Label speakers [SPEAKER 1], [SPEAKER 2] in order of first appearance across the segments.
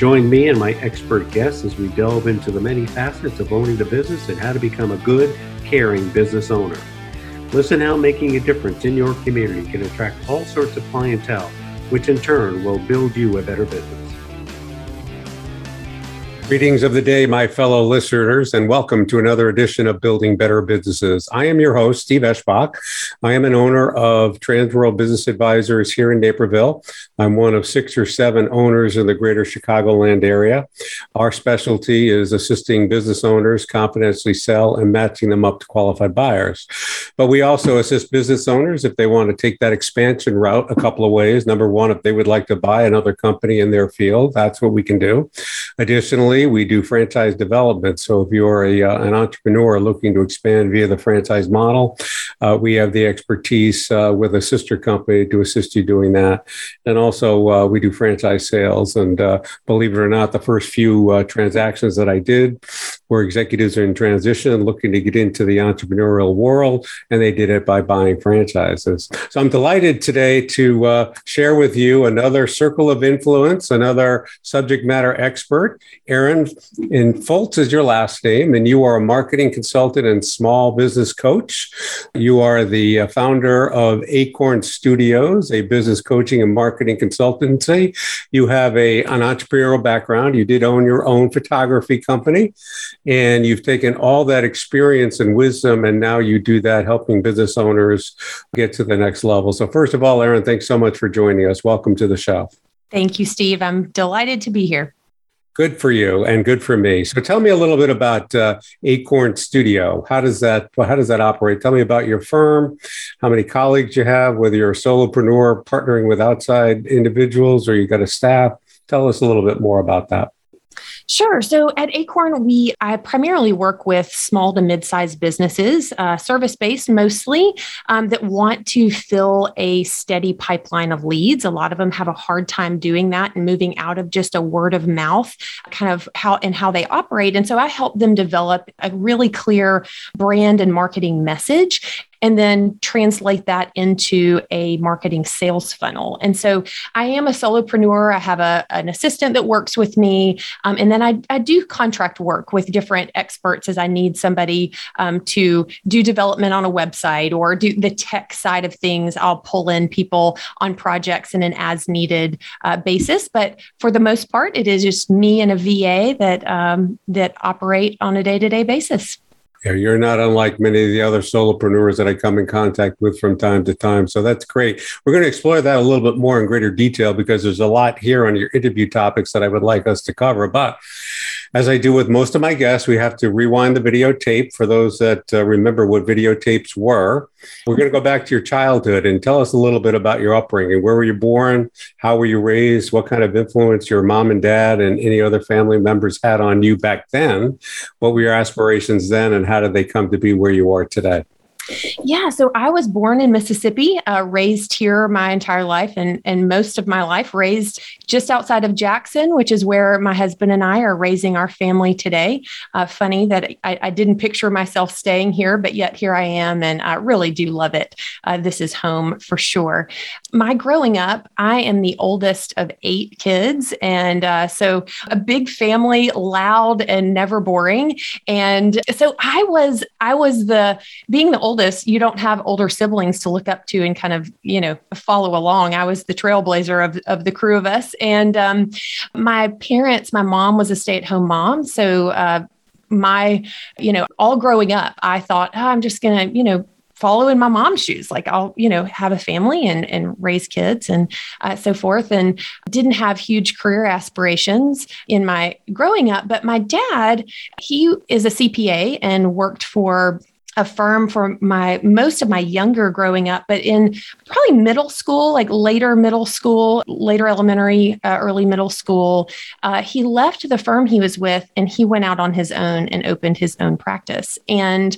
[SPEAKER 1] Join me and my expert guests as we delve into the many facets of owning the business and how to become a good, caring business owner. Listen how making a difference in your community can attract all sorts of clientele, which in turn will build you a better business. Greetings of the day, my fellow listeners, and welcome to another edition of Building Better Businesses. I am your host, Steve Eschbach. I am an owner of Transworld Business Advisors here in Naperville. I'm one of six or seven owners in the greater Chicagoland area. Our specialty is assisting business owners confidentially sell and matching them up to qualified buyers. But we also assist business owners if they want to take that expansion route a couple of ways. Number one, if they would like to buy another company in their field, that's what we can do. Additionally, we do franchise development. So if you're a, uh, an entrepreneur looking to expand via the franchise model, uh, we have the expertise uh, with a sister company to assist you doing that. And also, uh, we do franchise sales. And uh, believe it or not, the first few uh, transactions that I did were executives are in transition and looking to get into the entrepreneurial world, and they did it by buying franchises. So I'm delighted today to share with you another circle of influence, another subject matter expert, Erin. Erin in Foltz is your last name, and you are a marketing consultant and small business coach. You are the uh, founder of Acorn Studios, a business coaching and marketing consultancy. You have a, an entrepreneurial background. You did own your own photography company, and you've taken all that experience and wisdom, and now you do that helping business owners get to the next level. So, first of all, Erin, thanks so much for joining us. Welcome to the show.
[SPEAKER 2] Thank you, Steve. I'm delighted to be here.
[SPEAKER 1] Good for you and good for me. So tell me a little bit about uh, Acorn Studio. How does that how does that operate? Tell me about your firm, how many colleagues you have, whether you're a solopreneur partnering with outside individuals or you got a staff. Tell us a little bit more about that.
[SPEAKER 2] Sure. So at Acorn, we I primarily work with small to mid-sized businesses, uh, service-based mostly, um, that want to fill a steady pipeline of leads. A lot of them have a hard time doing that and moving out of just a word of mouth, kind of how and how they operate. And so I help them develop a really clear brand and marketing message and then translate that into a marketing sales funnel. And so I am a solopreneur. I have a, an assistant that works with me. Um, and then I, I do contract work with different experts as I need somebody um, to do development on a website or do the tech side of things. I'll pull in people on projects in an as needed uh, basis. But for the most part, it is just me and a VA that, um, that operate on a day to day basis.
[SPEAKER 1] Yeah, you're not unlike many of the other solopreneurs that I come in contact with from time to time. So that's great. We're going to explore that a little bit more in greater detail because there's a lot here on your interview topics that I would like us to cover. But as I do with most of my guests, we have to rewind the videotape for those that uh, remember what videotapes were. We're going to go back to your childhood and tell us a little bit about your upbringing. Where were you born? How were you raised? What kind of influence your mom and dad and any other family members had on you back then? What were your aspirations then, and how did they come to be where you are today?
[SPEAKER 2] Yeah, so I was born in Mississippi, uh, raised here my entire life, and and most of my life raised just outside of Jackson, which is where my husband and I are raising our family today. Uh, funny that I, I, didn't picture myself staying here, but yet here I am, and I really do love it. Uh, this is home for sure. My growing up, I am the oldest of eight kids, and uh, so a big family, loud and never boring. And so I was I was the being the oldest oldest, you don't have older siblings to look up to and kind of, you know, follow along. I was the trailblazer of, of the crew of us. And um, my parents, my mom was a stay at home mom. So, uh, my, you know, all growing up, I thought, oh, I'm just going to, you know, follow in my mom's shoes. Like I'll, you know, have a family and, and raise kids and uh, so forth. And didn't have huge career aspirations in my growing up. But my dad, he is a CPA and worked for a firm for my most of my younger growing up, but in probably middle school, like later middle school, later elementary, uh, early middle school, uh, he left the firm he was with and he went out on his own and opened his own practice. And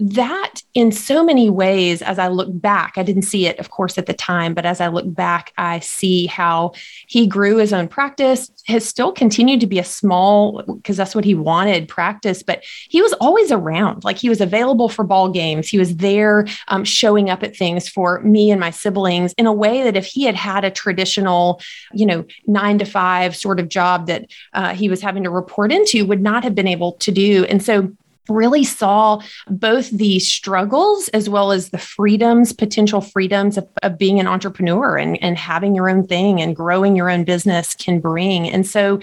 [SPEAKER 2] that in so many ways as i look back i didn't see it of course at the time but as i look back i see how he grew his own practice has still continued to be a small because that's what he wanted practice but he was always around. Like he was available for ball games. He was there um, showing up at things for me and my siblings in a way that if he had had a traditional you know nine to five sort of job that uh, he was having to report into would not have been able to do. And so really saw both the struggles as well as the freedoms, potential freedoms of, of, being an entrepreneur and, and having your own thing and growing your own business can bring. And so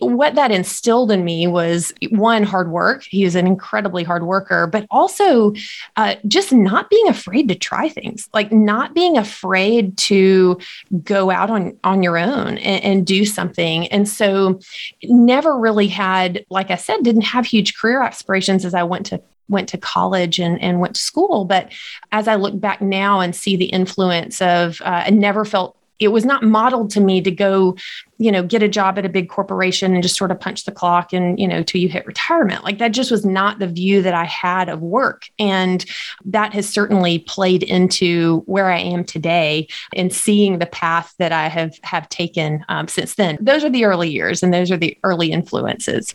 [SPEAKER 2] what that instilled in me was one hard work he was an incredibly hard worker but also uh, just not being afraid to try things like not being afraid to go out on on your own and, and do something and so never really had like i said didn't have huge career aspirations as i went to went to college and, and went to school. But as I look back now and see the influence of, uh, I never felt it was not modeled to me to go you know get a job at a big corporation and just sort of punch the clock and you know till you hit retirement. Like that just was not the view that i had of work. And that has certainly played into where i am today and seeing the path that i have have taken um, since then. Those are the early years and those are the early influences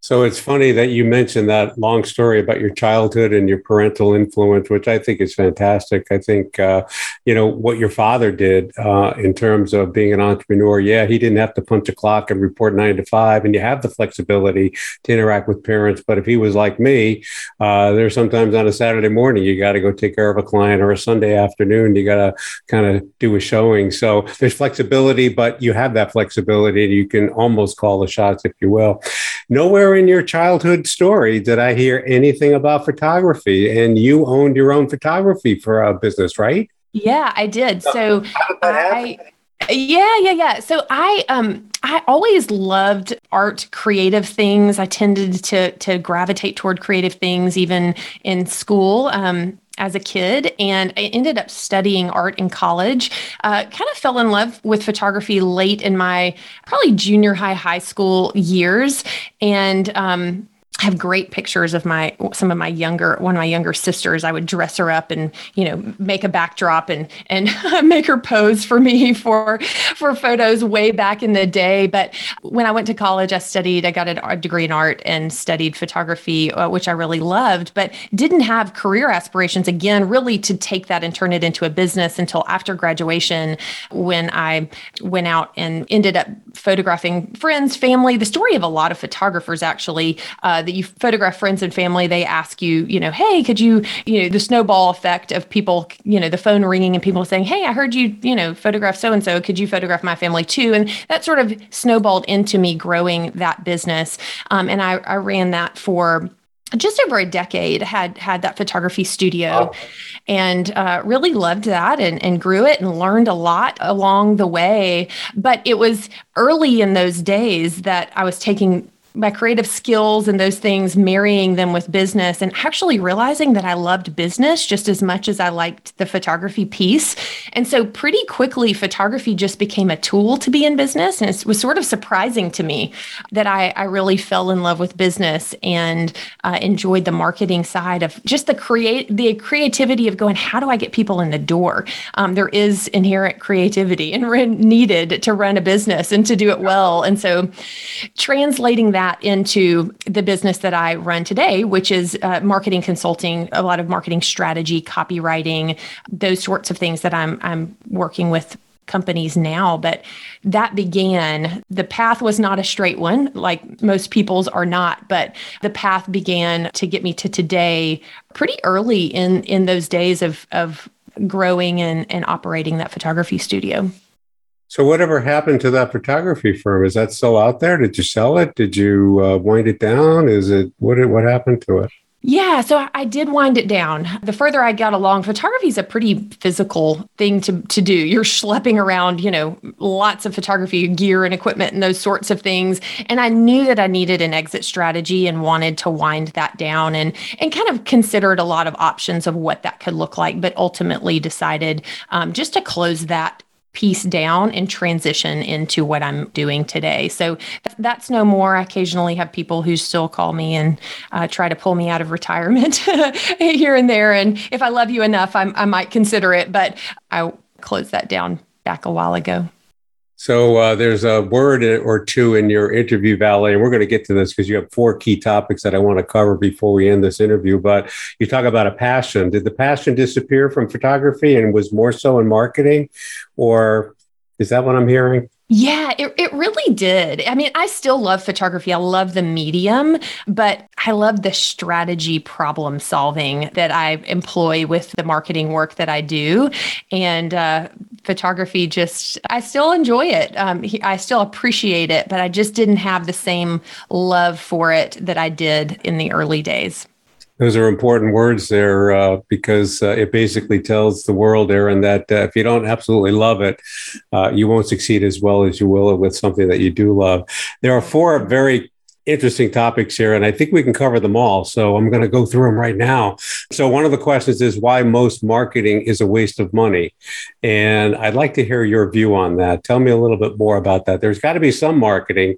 [SPEAKER 1] so it's funny that you mentioned that long story about your childhood and your parental influence, which I think is fantastic. I think, uh, you know, what your father did uh, in terms of being an entrepreneur. Yeah, he didn't have to punch a clock and report nine to five, and you have the flexibility to interact with parents. But if he was like me, uh, there's sometimes on a Saturday morning, you got to go take care of a client or a Sunday afternoon, you got to kind of do a showing. So there's flexibility, but you have that flexibility. You can almost call the shots, if you will. Nowhere in your childhood story did I hear anything about photography, and you owned your own photography for a business, right?
[SPEAKER 2] Yeah, I did. So I. Yeah, yeah, yeah. So I um I always loved art, creative things. I tended to to gravitate toward creative things even in school. Um as a kid, and I ended up studying art in college. Uh, kind of fell in love with photography late in my probably junior high, high school years, and um, I have great pictures of my some of my younger one of my younger sisters. I would dress her up and you know make a backdrop and and make her pose for me for for photos way back in the day. But when I went to college, I studied. I got a degree in art and studied photography, uh, which I really loved, but didn't have career aspirations again, really to take that and turn it into a business until after graduation, when I went out and ended up photographing friends, family. The story of a lot of photographers actually. Uh, that you photograph friends and family, they ask you, you know, hey, could you, you know, the snowball effect of people, you know, the phone ringing and people saying, hey, I heard you, you know, photograph so and so. Could you photograph my family too? And that sort of snowballed into me growing that business. Um, and I, I ran that for just over a decade had had that photography studio and uh, really loved that and, and grew it and learned a lot along the way but it was early in those days that i was taking my creative skills and those things, marrying them with business, and actually realizing that I loved business just as much as I liked the photography piece. And so, pretty quickly, photography just became a tool to be in business. And it was sort of surprising to me that I, I really fell in love with business and uh, enjoyed the marketing side of just the create the creativity of going, how do I get people in the door? Um, there is inherent creativity and needed to run a business and to do it well. And so, translating that that into the business that I run today, which is uh, marketing consulting, a lot of marketing strategy, copywriting, those sorts of things that I'm I'm working with companies now. But that began the path was not a straight one like most people's are not but the path began to get me to today pretty early in in those days of of growing and and operating that photography studio
[SPEAKER 1] So, whatever happened to that photography firm? Is that still out there? Did you sell it? Did you uh, wind it down? Is it what? What happened to it?
[SPEAKER 2] Yeah, so I did wind it down. The further I got along, photography is a pretty physical thing to, to do. You're schlepping around, you know, lots of photography gear and equipment and those sorts of things. And I knew that I needed an exit strategy and wanted to wind that down and and kind of considered a lot of options of what that could look like, but ultimately decided um, just to close that piece down and transition into what I'm doing today. So that's no more. I occasionally have people who still call me and uh, try to pull me out of retirement here and there. And if I love you enough, I'm, I might consider it, but I closed that down back a while ago.
[SPEAKER 1] So uh, there's a word or two in your interview, Valerie, and we're going to get to this because you have four key topics that I want to cover before we end this interview. But you talk about a passion. Did the passion disappear from photography and was more so in marketing, or is that what I'm hearing?
[SPEAKER 2] Yeah, it, it really did. I mean, I still love photography. I love the medium, but I love the strategy problem solving that I employ with the marketing work that I do. And uh, photography just, I still enjoy it. Um, I still appreciate it, but I just didn't have the same love for it that I did in the early days.
[SPEAKER 1] Those are important words there uh, because uh, it basically tells the world, Erin, that uh, if you don't absolutely love it, uh, you won't succeed as well as you will with something that you do love. There are four very interesting topics here, and I think we can cover them all. So I'm going to go through them right now. So, one of the questions is why most marketing is a waste of money. And I'd like to hear your view on that. Tell me a little bit more about that. There's got to be some marketing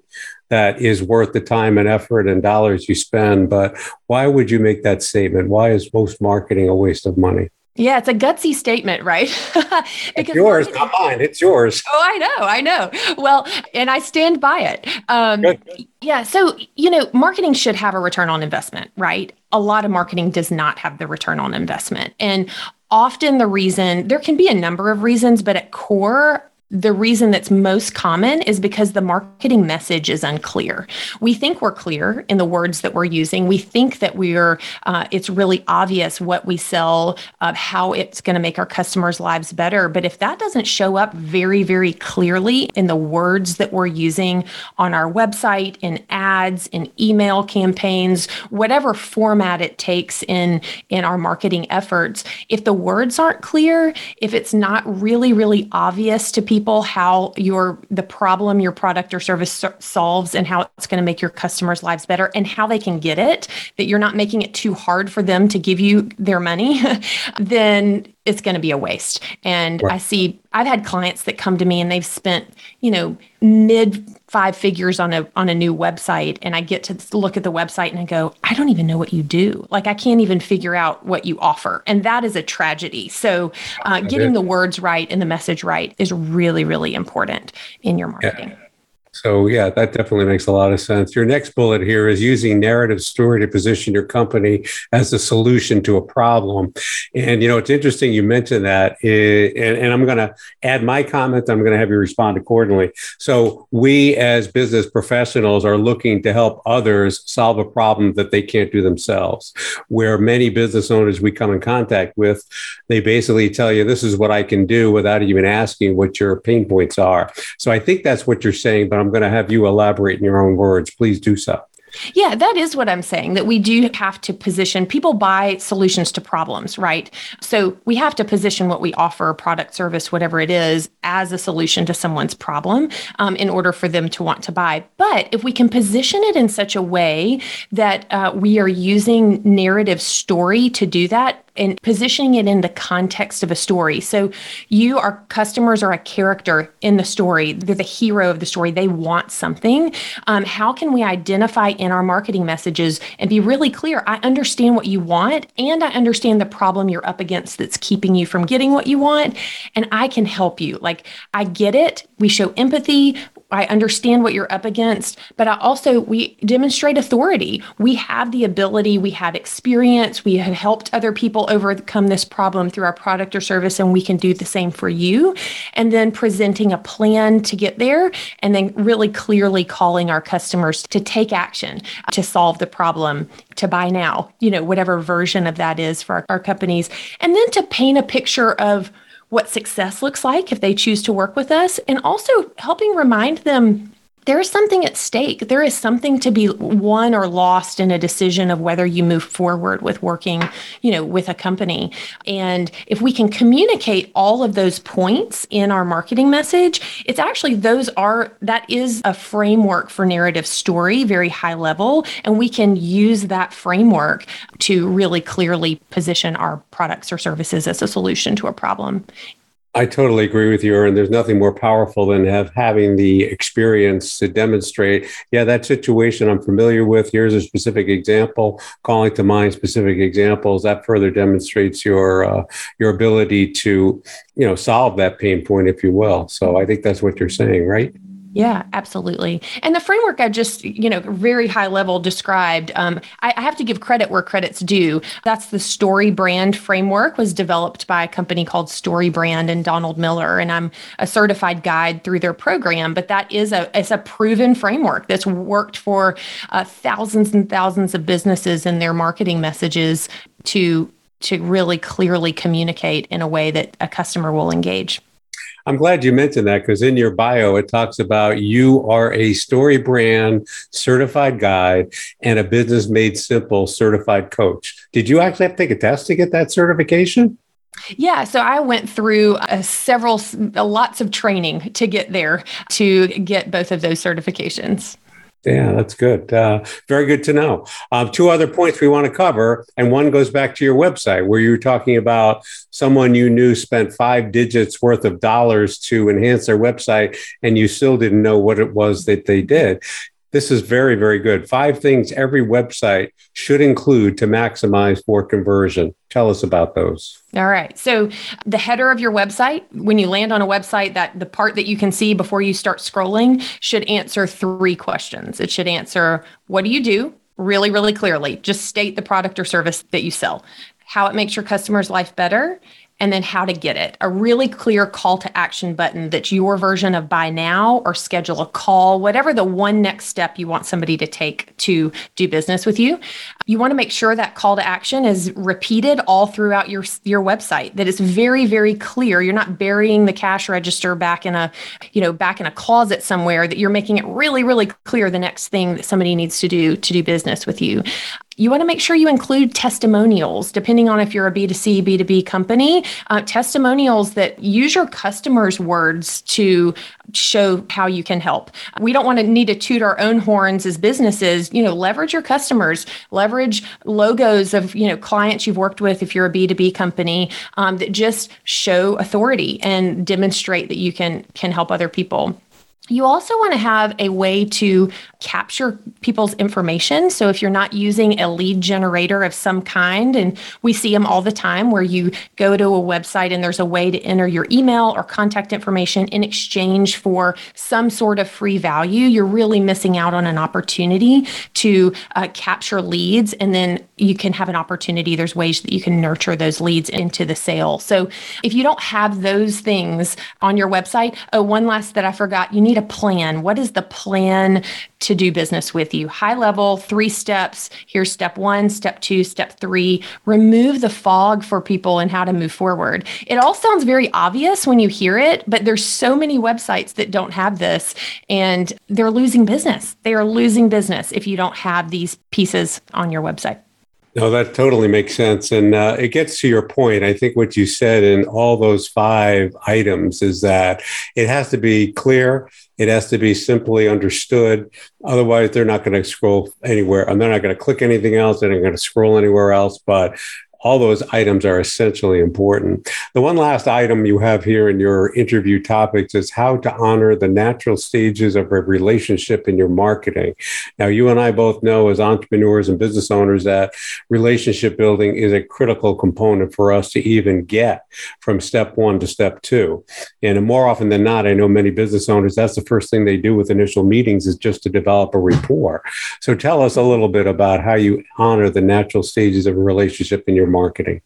[SPEAKER 1] that is worth the time and effort and dollars you spend. But why would you make that statement? Why is most marketing a waste of money?
[SPEAKER 2] Yeah, it's a gutsy statement, right?
[SPEAKER 1] it's yours, not mine. It's yours.
[SPEAKER 2] Oh, I know, I know. Well, and I stand by it. Um, yeah, so you know, marketing should have a return on investment, right? A lot of marketing does not have the return on investment, and often the reason there can be a number of reasons, but at core, the reason that's most common is because the marketing message is unclear. We think we're clear in the words that we're using. We think that we're, uh, it's really obvious what we sell, uh, how it's going to make our customers' lives better. But if that doesn't show up very, very clearly in the words that we're using on our website, in ads, in email campaigns, whatever format it takes in, in our marketing efforts, if the words aren't clear, if it's not really, really obvious to people, people how your the problem your product or service solves and how it's going to make your customers lives better and how they can get it that you're not making it too hard for them to give you their money then it's going to be a waste and right. i see i've had clients that come to me and they've spent you know mid five figures on a on a new website and I get to look at the website and I go, I don't even know what you do. Like I can't even figure out what you offer. And that is a tragedy. So uh, getting the words right and the message right is really, really important in your marketing. Yeah.
[SPEAKER 1] So, yeah, that definitely makes a lot of sense. Your next bullet here is using narrative story to position your company as a solution to a problem. And, you know, it's interesting you mentioned that. Eh, and, and I'm going to add my comment. I'm going to have you respond accordingly. So, we as business professionals are looking to help others solve a problem that they can't do themselves. Where many business owners we come in contact with, they basically tell you, this is what I can do without even asking what your pain points are. So, I think that's what you're saying. But I'm going to have you elaborate in your own words. Please do so.
[SPEAKER 2] Yeah, that is what I'm saying that we do have to position people buy solutions to problems, right? So we have to position what we offer, product, service, whatever it is, as a solution to someone's problem um, in order for them to want to buy. But if we can position it in such a way that uh, we are using narrative story to do that, and positioning it in the context of a story. So you, our customers, are a character in the story. They're the hero of the story. They want something. Um, how can we identify in our marketing messages and be really clear? I understand what you want, and I understand the problem you're up against that's keeping you from getting what you want, and I can help you. Like I get it. We show empathy. I understand what you're up against, but I also we demonstrate authority. We have the ability, we have experience, we have helped other people overcome this problem through our product or service and we can do the same for you. And then presenting a plan to get there and then really clearly calling our customers to take action to solve the problem, to buy now, you know, whatever version of that is for our, our companies. And then to paint a picture of what success looks like if they choose to work with us, and also helping remind them there is something at stake. There is something to be won or lost in a decision of whether you move forward with working, you know, with a company. And if we can communicate all of those points in our marketing message, it's actually those are that is a framework for narrative story, very high level, and we can use that framework to really clearly position our products or services as a solution to a problem
[SPEAKER 1] I totally agree with you, and there's nothing more powerful than have having the experience to demonstrate. Yeah, that situation I'm familiar with. Here's a specific example. Calling to mind specific examples that further demonstrates your uh, your ability to, you know, solve that pain point, if you will. So I think that's what you're saying, right?
[SPEAKER 2] Yeah, absolutely. And the framework I just, you know, very high level described, um, I, I, have to give credit where credit's due. That's the StoryBrand framework was developed by a company called StoryBrand and Donald Miller. And I'm a certified guide through their program, but that is a, it's a proven framework that's worked for uh, thousands and thousands of businesses and their marketing messages to to really clearly communicate in a way that a customer will engage.
[SPEAKER 1] I'm glad you mentioned that because in your bio, it talks about you are a StoryBrand certified guide and a business made simple certified coach. Did you actually have to take a test to get that certification?
[SPEAKER 2] Yeah, so I went through uh, several, lots of training to get there to get both of those certifications.
[SPEAKER 1] Yeah, that's good. Uh, very good to know. Um, two other points we want to cover, and one goes back to your website where you were talking about someone you knew spent five digits worth of dollars to enhance their website, and you still didn't know what it was that they did. This is very, very good. Five things every website should include to maximize for conversion. Tell us about those.
[SPEAKER 2] All right. So, the header of your website, when you land on a website, that the part that you can see before you start scrolling should answer three questions. It should answer, What do you do? really, really clearly. Just state the product or service that you sell, how it makes your customer's life better, and then how to get it. A really clear call to action button that's your version of buy now or schedule a call, whatever the one next step you want somebody to take to do business with you. You want to make sure that call to action is repeated all throughout your your website that it's very very clear. You're not burying the cash register back in a, you know, back in a closet somewhere that you're making it really really clear the next thing that somebody needs to do to do business with you you want to make sure you include testimonials, depending on if you're a B2C, B2B company, uh, testimonials that use your customers' words to show how you can help. We don't want to need to toot our own horns as businesses. You know, leverage your customers, leverage logos of, you know, clients you've worked with if you're a B2B company um, that just show authority and demonstrate that you can can help other people. You also want to have a way to capture people's information. So if you're not using a lead generator of some kind, and we see them all the time where you go to a website and there's a way to enter your email or contact information in exchange for some sort of free value, you're really missing out on an opportunity to uh, capture leads. And then you can have an opportunity. There's ways that you can nurture those leads into the sale. So if you don't have those things on your website, oh, one last that I forgot, you need need a plan. What is the plan to do business with you? High level, three steps. Here's step one, step two, step three. Remove the fog for people and how to move forward. It all sounds very obvious when you hear it, but there's so many websites that don't have this and they're losing business. They are losing business if you don't have these pieces on your website.
[SPEAKER 1] No, that totally makes sense. And uh, it gets to your point. I think what you said in all those five items is that it has to be clear, it has to be simply understood. Otherwise, they're not going to scroll anywhere and they're not going to click anything else. They're not going to scroll anywhere else. But all those items are essentially important. The one last item you have here in your interview topics is how to honor the natural stages of a relationship in your marketing. Now, you and I both know as entrepreneurs and business owners that relationship building is a critical component for us to even get from step one to step two. And more often than not, I know many business owners, that's the first thing they do with initial meetings is just to develop a rapport. So tell us a little bit about how you honor the natural stages of a relationship in your marketing?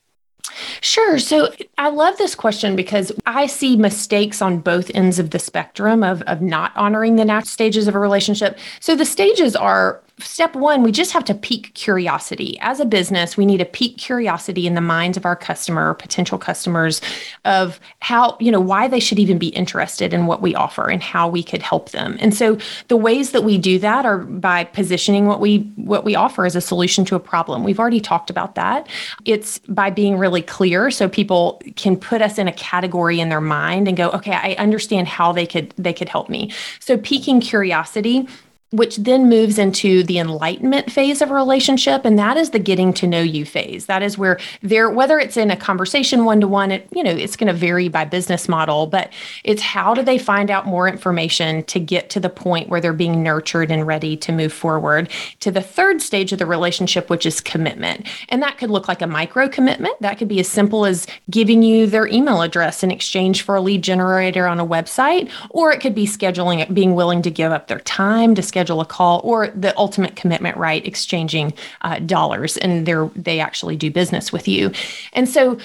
[SPEAKER 2] Sure. So I love this question because I see mistakes on both ends of the spectrum of, of not honoring the natural stages of a relationship. So the stages are step one, we just have to pique curiosity. As a business, we need to pique curiosity in the minds of our customer, or potential customers, of how, you know, why they should even be interested in what we offer and how we could help them. And so the ways that we do that are by positioning what we what we offer as a solution to a problem. We've already talked about that. It's by being really clear so people can put us in a category in their mind and go, okay, I understand how they could they could help me. So piquing curiosity which then moves into the enlightenment phase of a relationship and that is the getting to know you phase. That is where there whether it's in a conversation one to one you know it's going to vary by business model but it's how do they find out more information to get to the point where they're being nurtured and ready to move forward to the third stage of the relationship which is commitment. And that could look like a micro commitment. That could be as simple as giving you their email address in exchange for a lead generator on a website or it could be scheduling it being willing to give up their time to schedule a call or the ultimate commitment right? Exchanging uh, dollars and they they actually do business with you. And so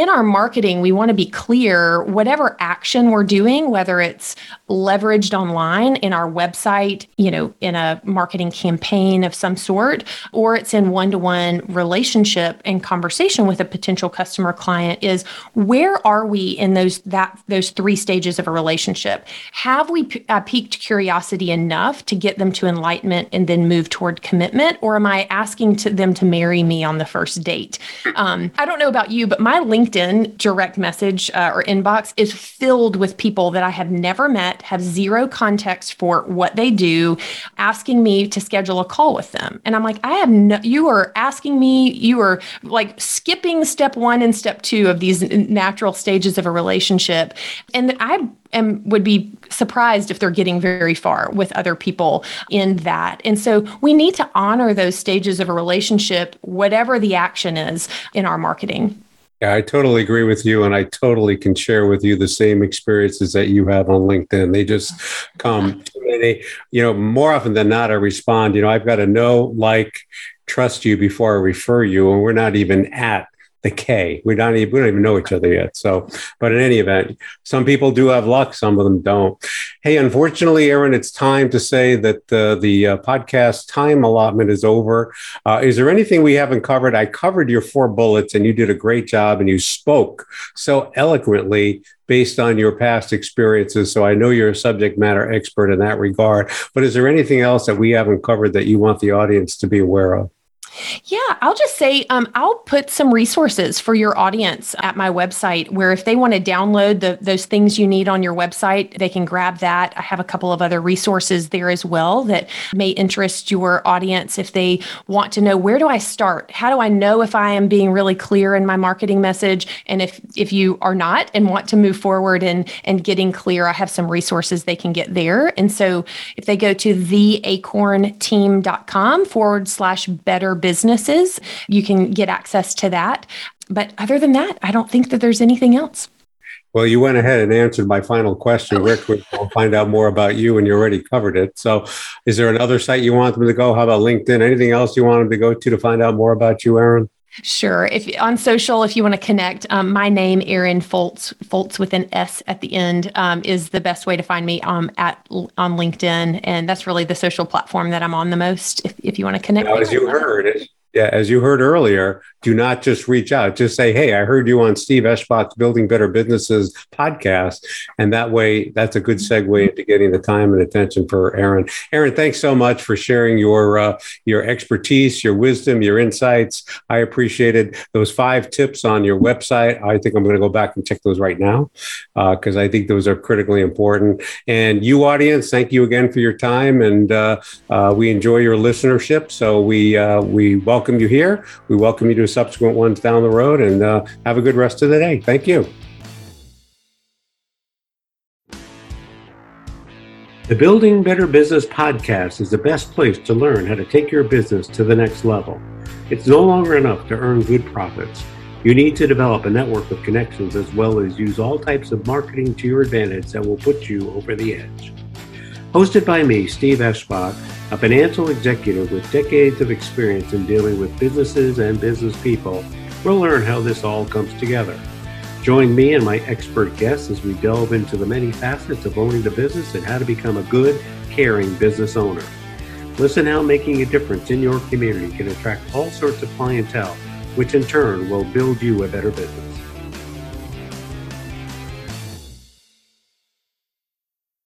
[SPEAKER 2] in our marketing, we want to be clear whatever action we're doing, whether it's leveraged online in our website, you know, in a marketing campaign of some sort, or it's in one to one relationship and conversation with a potential customer client, is where are we in those that those three stages of a relationship? Have we uh, piqued curiosity enough to get them to enlightenment and then move toward commitment, or am I asking to them to marry me on the first date? Um, I don't know about you, but my link LinkedIn direct message uh, or inbox is filled with people that I have never met, have zero context for what they do, asking me to schedule a call with them. And I'm like, I have no, you are asking me, you are like skipping step one and step two of these natural stages of a relationship. And I am would be surprised if they're getting very far with other people in that. And so we need to honor those stages of a relationship, whatever the action is in our marketing.
[SPEAKER 1] Yeah, I totally agree with you. And I totally can share with you the same experiences that you have on LinkedIn. They just come, they, you know, more often than not, I respond, you know, I've got to know, like, trust you before I refer you. And we're not even at the K. We don't even we don't even know each other yet. So, but in any event, some people do have luck, some of them don't. Hey, unfortunately, Erin, it's time to say that uh, the uh, podcast time allotment is over. Uh, is there anything we haven't covered? I covered your four bullets, and you did a great job, and you spoke so eloquently based on your past experiences. So I know you're a subject matter expert in that regard. But is there anything else that we haven't covered that you want the audience to be aware of?
[SPEAKER 2] Yeah, I'll just say um, I'll put some resources for your audience at my website where if they want to download the, those things you need on your website, they can grab that. I have a couple of other resources there as well that may interest your audience if they want to know where do I start? How do I know if I am being really clear in my marketing message? And if if you are not and want to move forward and and getting clear, I have some resources they can get there. And so if they go to theacornteam.com forward slash better businesses. You can get access to that. But other than that, I don't think that there's anything else.
[SPEAKER 1] Well, you went ahead and answered my final question. Rick, we'll find out more about you, and you already covered it. So, is there another site you want them to go? How about LinkedIn? Anything else you want them to go to to find out more about you, Erin?
[SPEAKER 2] Sure. If on social, if you want to connect, um, my name, Erin Foltz, Foltz with an S at the end, um, is the best way to find me um, at on LinkedIn, and that's really the social platform that I'm on the most. If, if you want to connect,
[SPEAKER 1] now, as you heard, yeah, as you heard earlier, do not just reach out. Just say, "Hey, I heard you on Steve Eschbach's Building Better Businesses podcast," and that way, that's a good segue into getting the time and attention for Erin. Erin, thanks so much for sharing your uh, your expertise, your wisdom, your insights. I appreciated those five tips on your website. I think I'm going to go back and check those right now because uh, I think those are critically important. And you, audience, thank you again for your time, and uh, uh we enjoy your listenership. So we uh, we welcome welcome you here. We welcome you to subsequent ones down the road and uh, have a good rest of the day. Thank you. The Building Better Business podcast is the best place to learn how to take your business to the next level. It's no longer enough to earn good profits. You need to develop a network of connections as well as use all types of marketing to your advantage that will put you over the edge. Hosted by me, Steve Eschbach, a financial executive with decades of experience in dealing with businesses and business people, we'll learn how this all comes together. Join me and my expert guests as we delve into the many facets of owning a business and how to become a good, caring business owner. Listen how making a difference in your community can attract all sorts of clientele, which in turn will build you a better business.